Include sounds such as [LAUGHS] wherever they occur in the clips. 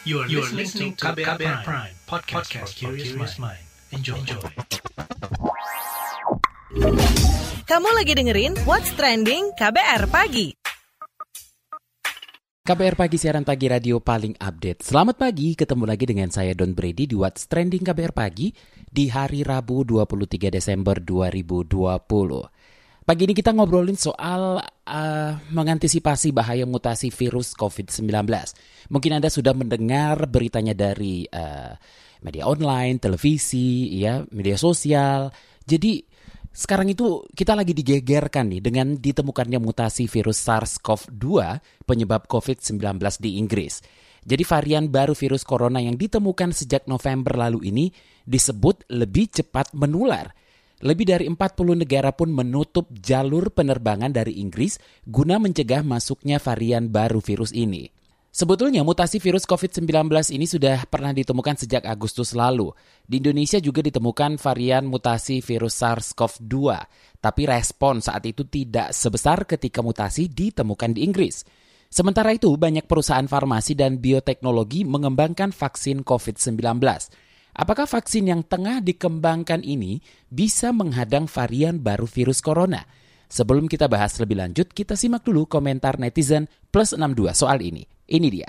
You are, you are listening to KBR, KBR Prime, Prime podcast, podcast for curious mind. Enjoy. Enjoy. Kamu lagi dengerin What's Trending KBR Pagi. KBR Pagi siaran pagi radio paling update. Selamat pagi, ketemu lagi dengan saya Don Brady di What's Trending KBR Pagi di hari Rabu 23 Desember 2020. Pagi ini kita ngobrolin soal uh, mengantisipasi bahaya mutasi virus COVID-19. Mungkin Anda sudah mendengar beritanya dari uh, media online, televisi, ya, media sosial. Jadi sekarang itu kita lagi digegerkan nih dengan ditemukannya mutasi virus SARS-CoV-2 penyebab COVID-19 di Inggris. Jadi varian baru virus corona yang ditemukan sejak November lalu ini disebut lebih cepat menular lebih dari 40 negara pun menutup jalur penerbangan dari Inggris guna mencegah masuknya varian baru virus ini. Sebetulnya mutasi virus COVID-19 ini sudah pernah ditemukan sejak Agustus lalu. Di Indonesia juga ditemukan varian mutasi virus SARS-CoV-2, tapi respon saat itu tidak sebesar ketika mutasi ditemukan di Inggris. Sementara itu, banyak perusahaan farmasi dan bioteknologi mengembangkan vaksin COVID-19. Apakah vaksin yang tengah dikembangkan ini bisa menghadang varian baru virus corona? Sebelum kita bahas lebih lanjut, kita simak dulu komentar netizen plus 62 soal ini. Ini dia.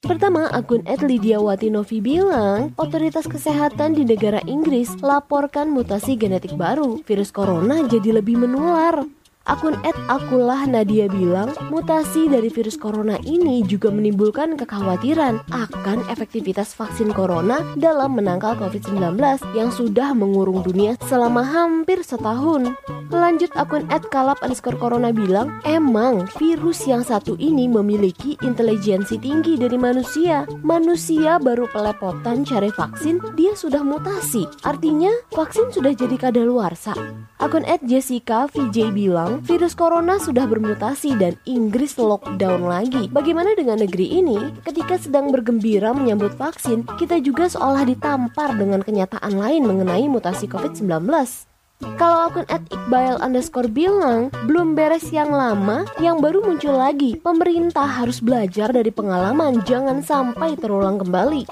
Pertama, akun @lidiawati Novi bilang, otoritas kesehatan di negara Inggris laporkan mutasi genetik baru. Virus corona jadi lebih menular. Akun Ed Akulah Nadia bilang, mutasi dari virus corona ini juga menimbulkan kekhawatiran akan efektivitas vaksin corona dalam menangkal COVID-19 yang sudah mengurung dunia selama hampir setahun. Lanjut akun Ed Kalap underscore Corona bilang, emang virus yang satu ini memiliki intelijensi tinggi dari manusia. Manusia baru pelepotan cari vaksin, dia sudah mutasi. Artinya, vaksin sudah jadi kadaluarsa. Akun Ed Jessica VJ bilang, virus corona sudah bermutasi dan Inggris lockdown lagi. Bagaimana dengan negeri ini? Ketika sedang bergembira menyambut vaksin, kita juga seolah ditampar dengan kenyataan lain mengenai mutasi COVID-19. Kalau akun at Iqbal underscore bilang belum beres yang lama, yang baru muncul lagi. Pemerintah harus belajar dari pengalaman, jangan sampai terulang kembali.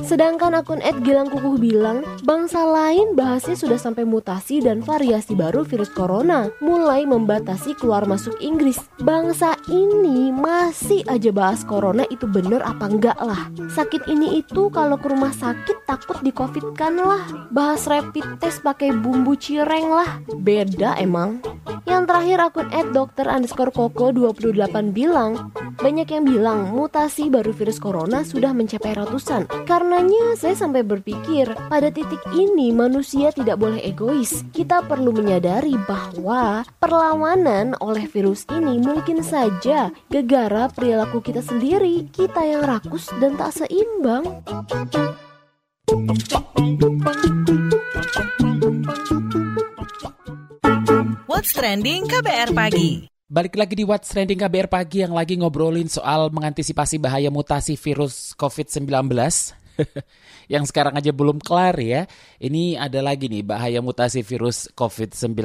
Sedangkan akun at Gilang Kukuh bilang, bangsa lain bahasnya sudah sampai mutasi dan variasi baru virus corona, mulai membatasi keluar masuk Inggris. Bangsa ini masih aja bahas corona itu bener apa enggak lah. Sakit ini itu kalau ke rumah sakit takut di covid kan lah. Bahas rapid test pakai bumbu cireng goreng lah. Beda emang. Yang terakhir akun at dokter underscore koko 28 bilang Banyak yang bilang mutasi baru virus corona sudah mencapai ratusan. Karenanya saya sampai berpikir Pada titik ini manusia tidak boleh egois. Kita perlu menyadari bahwa Perlawanan oleh virus ini mungkin saja Gegara perilaku kita sendiri Kita yang rakus dan tak seimbang Trending KBR Pagi. Balik lagi di What's Trending KBR Pagi yang lagi ngobrolin soal mengantisipasi bahaya mutasi virus COVID-19. [LAUGHS] yang sekarang aja belum kelar ya. Ini ada lagi nih bahaya mutasi virus COVID-19.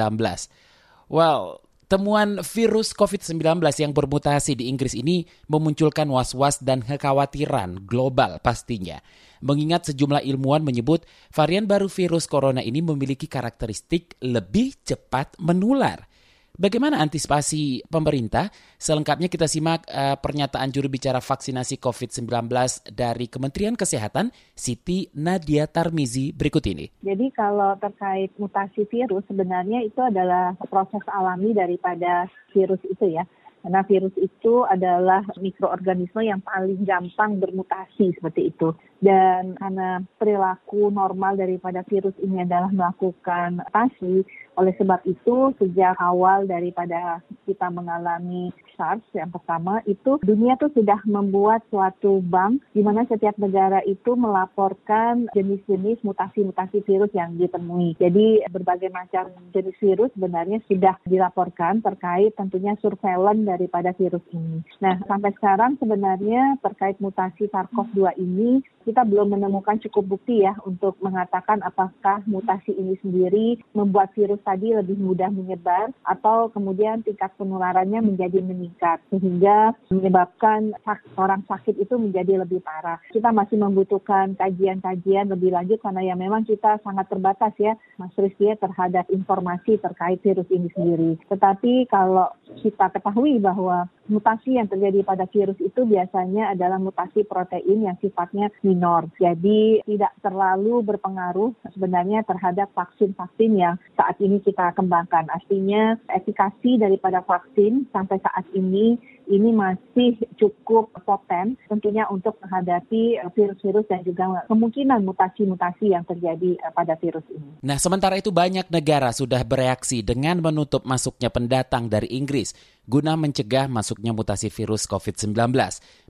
Well, temuan virus COVID-19 yang bermutasi di Inggris ini memunculkan was-was dan kekhawatiran global pastinya mengingat sejumlah ilmuwan menyebut varian baru virus corona ini memiliki karakteristik lebih cepat menular. Bagaimana antisipasi pemerintah? Selengkapnya kita simak uh, pernyataan juru bicara vaksinasi COVID-19 dari Kementerian Kesehatan, Siti Nadia Tarmizi berikut ini. Jadi kalau terkait mutasi virus sebenarnya itu adalah proses alami daripada virus itu ya. Karena virus itu adalah mikroorganisme yang paling gampang bermutasi seperti itu. Dan karena perilaku normal daripada virus ini adalah melakukan mutasi, oleh sebab itu sejak awal daripada kita mengalami SARS yang pertama itu dunia tuh sudah membuat suatu bank di mana setiap negara itu melaporkan jenis-jenis mutasi-mutasi virus yang ditemui. Jadi berbagai macam jenis virus sebenarnya sudah dilaporkan terkait tentunya surveillance daripada virus ini. Nah, sampai sekarang sebenarnya terkait mutasi SARS-CoV-2 ini kita belum menemukan cukup bukti ya untuk mengatakan apakah mutasi ini sendiri membuat virus tadi lebih mudah menyebar atau kemudian tingkat penularannya menjadi meningkat sehingga menyebabkan orang sakit itu menjadi lebih parah. Kita masih membutuhkan kajian-kajian lebih lanjut karena ya memang kita sangat terbatas ya Mas Rizky terhadap informasi terkait virus ini sendiri. Tetapi kalau kita ketahui bahwa mutasi yang terjadi pada virus itu biasanya adalah mutasi protein yang sifatnya minor. Jadi tidak terlalu berpengaruh sebenarnya terhadap vaksin-vaksin yang saat ini kita kembangkan. Artinya efikasi daripada vaksin sampai saat ini ini masih cukup poten tentunya untuk menghadapi virus-virus dan juga kemungkinan mutasi-mutasi yang terjadi pada virus ini. Nah, sementara itu banyak negara sudah bereaksi dengan menutup masuknya pendatang dari Inggris guna mencegah masuknya mutasi virus COVID-19.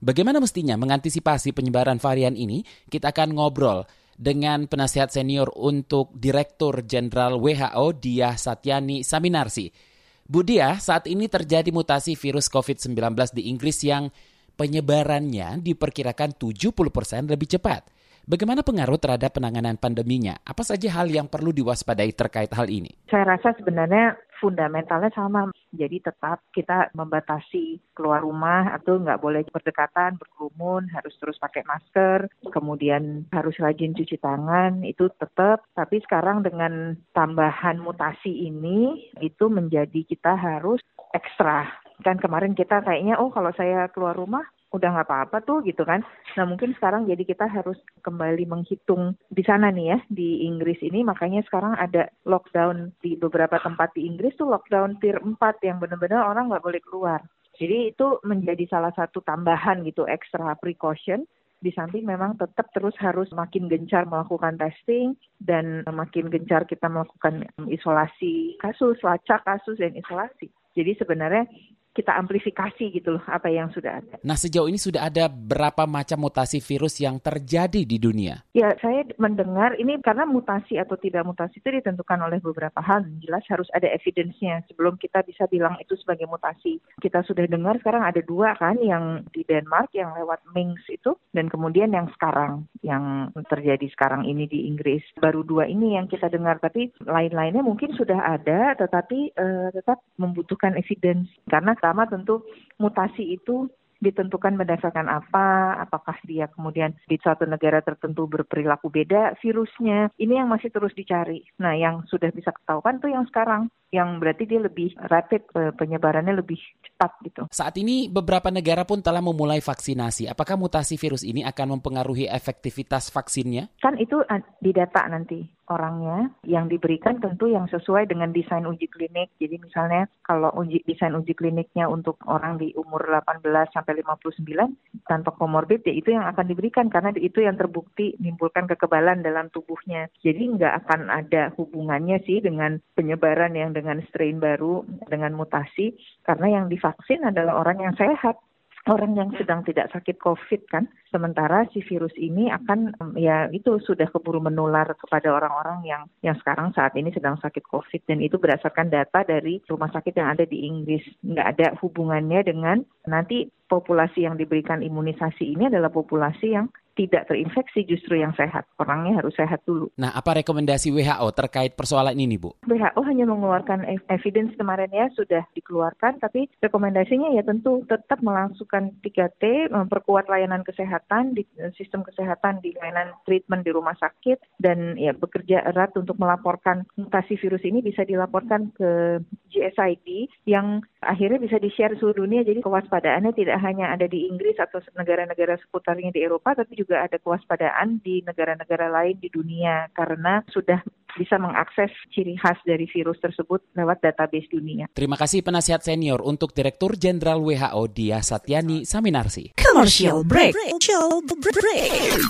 Bagaimana mestinya mengantisipasi penyebaran varian ini? Kita akan ngobrol dengan penasihat senior untuk Direktur Jenderal WHO Dia Satyani Saminarsi. Bu Dia, saat ini terjadi mutasi virus COVID-19 di Inggris yang penyebarannya diperkirakan 70% lebih cepat. Bagaimana pengaruh terhadap penanganan pandeminya? Apa saja hal yang perlu diwaspadai terkait hal ini? Saya rasa sebenarnya fundamentalnya sama. Jadi tetap kita membatasi keluar rumah atau nggak boleh berdekatan, berkerumun, harus terus pakai masker, kemudian harus rajin cuci tangan, itu tetap. Tapi sekarang dengan tambahan mutasi ini, itu menjadi kita harus ekstra. Kan kemarin kita kayaknya, oh kalau saya keluar rumah udah nggak apa-apa tuh gitu kan. Nah mungkin sekarang jadi kita harus kembali menghitung di sana nih ya di Inggris ini makanya sekarang ada lockdown di beberapa tempat di Inggris tuh lockdown tier 4 yang benar-benar orang nggak boleh keluar. Jadi itu menjadi salah satu tambahan gitu extra precaution di samping memang tetap terus harus makin gencar melakukan testing dan makin gencar kita melakukan isolasi kasus, lacak kasus dan isolasi. Jadi sebenarnya kita amplifikasi gitu loh apa yang sudah ada. Nah sejauh ini sudah ada berapa macam mutasi virus yang terjadi di dunia? Ya saya mendengar ini karena mutasi atau tidak mutasi itu ditentukan oleh beberapa hal. Jelas harus ada evidence-nya sebelum kita bisa bilang itu sebagai mutasi. Kita sudah dengar sekarang ada dua kan yang di Denmark yang lewat Minx itu dan kemudian yang sekarang yang terjadi sekarang ini di Inggris. Baru dua ini yang kita dengar tapi lain-lainnya mungkin sudah ada tetapi uh, tetap membutuhkan evidence karena pertama tentu mutasi itu ditentukan berdasarkan apa, apakah dia kemudian di suatu negara tertentu berperilaku beda virusnya. Ini yang masih terus dicari. Nah, yang sudah bisa ketahuan tuh yang sekarang, yang berarti dia lebih rapid, penyebarannya lebih cepat gitu. Saat ini beberapa negara pun telah memulai vaksinasi. Apakah mutasi virus ini akan mempengaruhi efektivitas vaksinnya? Kan itu di data nanti orangnya yang diberikan tentu yang sesuai dengan desain uji klinik. Jadi misalnya kalau uji desain uji kliniknya untuk orang di umur 18 sampai 59 tanpa komorbid ya itu yang akan diberikan karena itu yang terbukti menimbulkan kekebalan dalam tubuhnya. Jadi nggak akan ada hubungannya sih dengan penyebaran yang dengan strain baru dengan mutasi karena yang divaksin adalah orang yang sehat orang yang sedang tidak sakit COVID kan, sementara si virus ini akan ya itu sudah keburu menular kepada orang-orang yang yang sekarang saat ini sedang sakit COVID dan itu berdasarkan data dari rumah sakit yang ada di Inggris. Nggak ada hubungannya dengan nanti populasi yang diberikan imunisasi ini adalah populasi yang tidak terinfeksi justru yang sehat. Orangnya harus sehat dulu. Nah, apa rekomendasi WHO terkait persoalan ini, Bu? WHO hanya mengeluarkan evidence kemarin ya sudah dikeluarkan, tapi rekomendasinya ya tentu tetap melangsungkan 3T, memperkuat layanan kesehatan di sistem kesehatan di layanan treatment di rumah sakit dan ya bekerja erat untuk melaporkan mutasi virus ini bisa dilaporkan ke GSID yang akhirnya bisa di-share seluruh dunia. Jadi kewaspadaannya tidak hanya ada di Inggris atau negara-negara seputarnya di Eropa, tapi juga juga ada kewaspadaan di negara-negara lain di dunia karena sudah bisa mengakses ciri khas dari virus tersebut lewat database dunia. Terima kasih penasihat senior untuk Direktur Jenderal WHO Dia Satyani Saminarsi. Commercial break. Commercial break.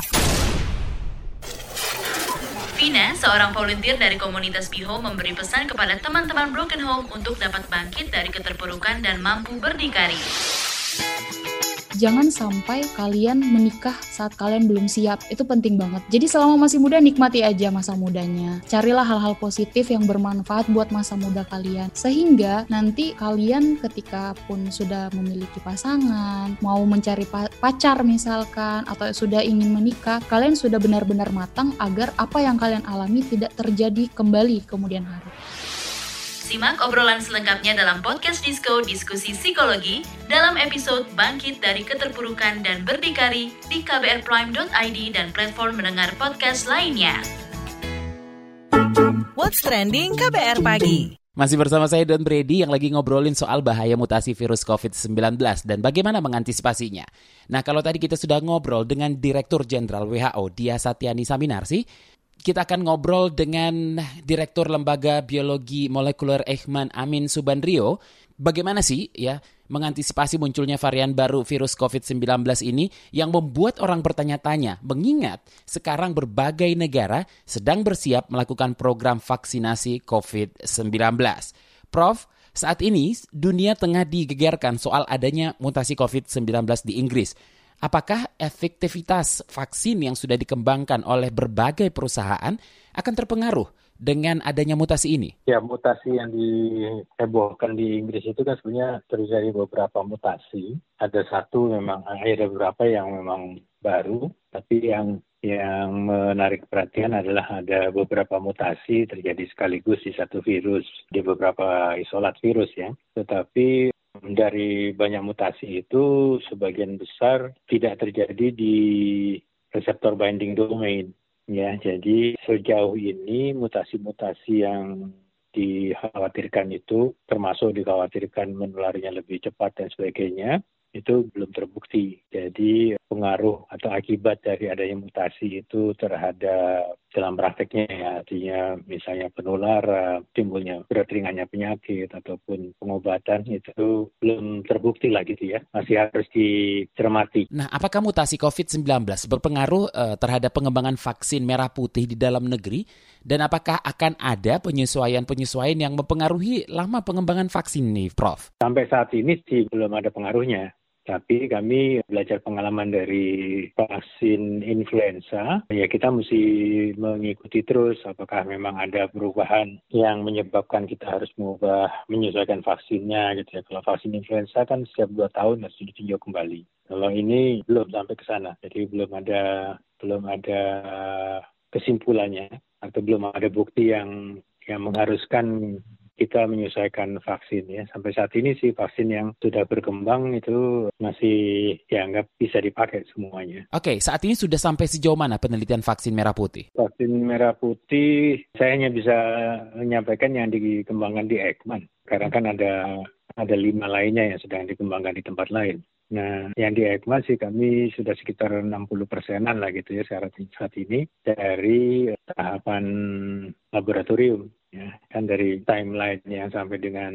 Vina, seorang volunteer dari komunitas Biho memberi pesan kepada teman-teman Broken Home untuk dapat bangkit dari keterpurukan dan mampu berdikari. Jangan sampai kalian menikah saat kalian belum siap. Itu penting banget. Jadi selama masih muda nikmati aja masa mudanya. Carilah hal-hal positif yang bermanfaat buat masa muda kalian. Sehingga nanti kalian ketika pun sudah memiliki pasangan, mau mencari pacar misalkan atau sudah ingin menikah, kalian sudah benar-benar matang agar apa yang kalian alami tidak terjadi kembali kemudian hari. Simak obrolan selengkapnya dalam podcast Disko Diskusi Psikologi dalam episode Bangkit dari Keterpurukan dan Berdikari di kbrprime.id dan platform mendengar podcast lainnya. What's Trending KBR Pagi masih bersama saya Don Brady yang lagi ngobrolin soal bahaya mutasi virus COVID-19 dan bagaimana mengantisipasinya. Nah kalau tadi kita sudah ngobrol dengan Direktur Jenderal WHO Dia Satyani Saminarsi, kita akan ngobrol dengan Direktur Lembaga Biologi Molekuler Ehman Amin Subandrio. Bagaimana sih ya mengantisipasi munculnya varian baru virus COVID-19 ini yang membuat orang bertanya-tanya mengingat sekarang berbagai negara sedang bersiap melakukan program vaksinasi COVID-19. Prof, saat ini dunia tengah digegerkan soal adanya mutasi COVID-19 di Inggris. Apakah efektivitas vaksin yang sudah dikembangkan oleh berbagai perusahaan akan terpengaruh dengan adanya mutasi ini? Ya, mutasi yang dihebohkan di Inggris itu kan sebenarnya terjadi beberapa mutasi. Ada satu memang, ada beberapa yang memang baru, tapi yang yang menarik perhatian adalah ada beberapa mutasi terjadi sekaligus di satu virus, di beberapa isolat virus ya. Tetapi dari banyak mutasi itu sebagian besar tidak terjadi di reseptor binding domain ya jadi sejauh ini mutasi-mutasi yang dikhawatirkan itu termasuk dikhawatirkan menularnya lebih cepat dan sebagainya itu belum terbukti. Jadi pengaruh atau akibat dari adanya mutasi itu terhadap dalam prakteknya ya artinya misalnya penular timbulnya berat ringannya penyakit ataupun pengobatan itu belum terbukti lah gitu ya masih harus dicermati. Nah apakah mutasi COVID-19 berpengaruh uh, terhadap pengembangan vaksin merah putih di dalam negeri dan apakah akan ada penyesuaian-penyesuaian yang mempengaruhi lama pengembangan vaksin nih Prof? Sampai saat ini sih belum ada pengaruhnya tapi kami belajar pengalaman dari vaksin influenza, ya kita mesti mengikuti terus apakah memang ada perubahan yang menyebabkan kita harus mengubah, menyesuaikan vaksinnya gitu ya. Kalau vaksin influenza kan setiap dua tahun harus ditinjau kembali. Kalau ini belum sampai ke sana, jadi belum ada belum ada kesimpulannya atau belum ada bukti yang yang mengharuskan kita menyesuaikan vaksin ya. Sampai saat ini sih vaksin yang sudah berkembang itu masih dianggap bisa dipakai semuanya. Oke, saat ini sudah sampai sejauh mana penelitian vaksin merah putih? Vaksin merah putih saya hanya bisa menyampaikan yang dikembangkan di Ekman. Karena kan ada ada lima lainnya yang sedang dikembangkan di tempat lain. Nah, yang di Ekman sih kami sudah sekitar 60 persenan lah gitu ya saat, saat ini dari tahapan laboratorium ya kan dari timeline yang sampai dengan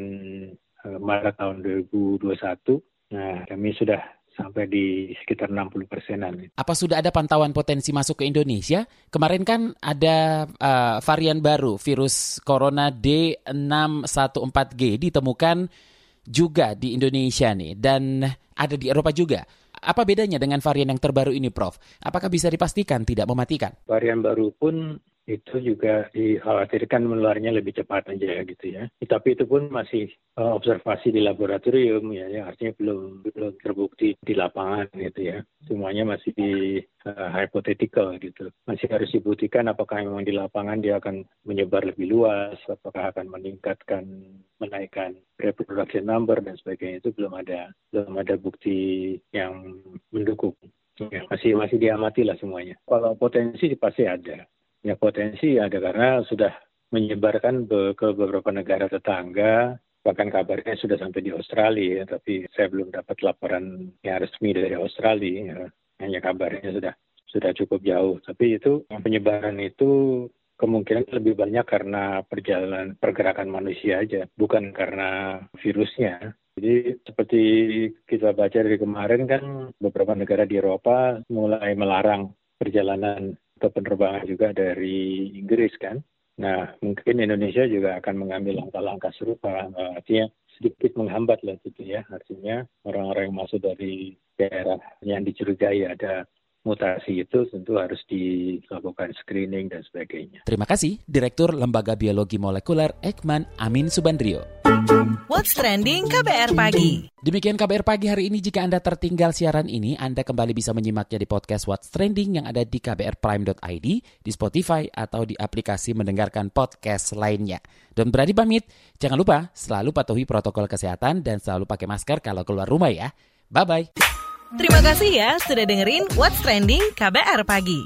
uh, Maret tahun 2021 nah kami sudah sampai di sekitar 60 persenan. Apa sudah ada pantauan potensi masuk ke Indonesia? Kemarin kan ada uh, varian baru virus corona D614G ditemukan juga di Indonesia nih dan ada di Eropa juga. Apa bedanya dengan varian yang terbaru ini, Prof? Apakah bisa dipastikan tidak mematikan? Varian baru pun itu juga dikhawatirkan menularnya lebih cepat aja gitu ya. Tapi itu pun masih uh, observasi di laboratorium ya, ya artinya belum belum terbukti di lapangan gitu ya. Semuanya masih uh, hypothetical gitu. Masih harus dibuktikan apakah memang di lapangan dia akan menyebar lebih luas, apakah akan meningkatkan menaikkan reproduction number dan sebagainya itu belum ada belum ada bukti yang mendukung. Ya, masih masih diamati lah semuanya. Kalau potensi pasti ada ya potensi ada karena sudah menyebarkan ke beberapa negara tetangga. Bahkan kabarnya sudah sampai di Australia tapi saya belum dapat laporan yang resmi dari Australia ya. hanya kabarnya sudah sudah cukup jauh. Tapi itu penyebaran itu kemungkinan lebih banyak karena perjalanan pergerakan manusia aja. Bukan karena virusnya. Jadi seperti kita baca dari kemarin kan beberapa negara di Eropa mulai melarang perjalanan atau penerbangan juga dari Inggris kan. Nah, mungkin Indonesia juga akan mengambil langkah-langkah serupa. Artinya sedikit menghambat lah gitu ya. Artinya orang-orang yang masuk dari daerah yang dicurigai ada mutasi itu tentu harus dilakukan screening dan sebagainya. Terima kasih, Direktur Lembaga Biologi Molekuler Ekman Amin Subandrio. What's Trending KBR Pagi. Demikian KBR Pagi hari ini. Jika Anda tertinggal siaran ini, Anda kembali bisa menyimaknya di podcast What's Trending yang ada di kbrprime.id, di Spotify, atau di aplikasi mendengarkan podcast lainnya. Don berani pamit, jangan lupa selalu patuhi protokol kesehatan dan selalu pakai masker kalau keluar rumah ya. Bye-bye. Terima kasih ya sudah dengerin What's Trending KBR Pagi.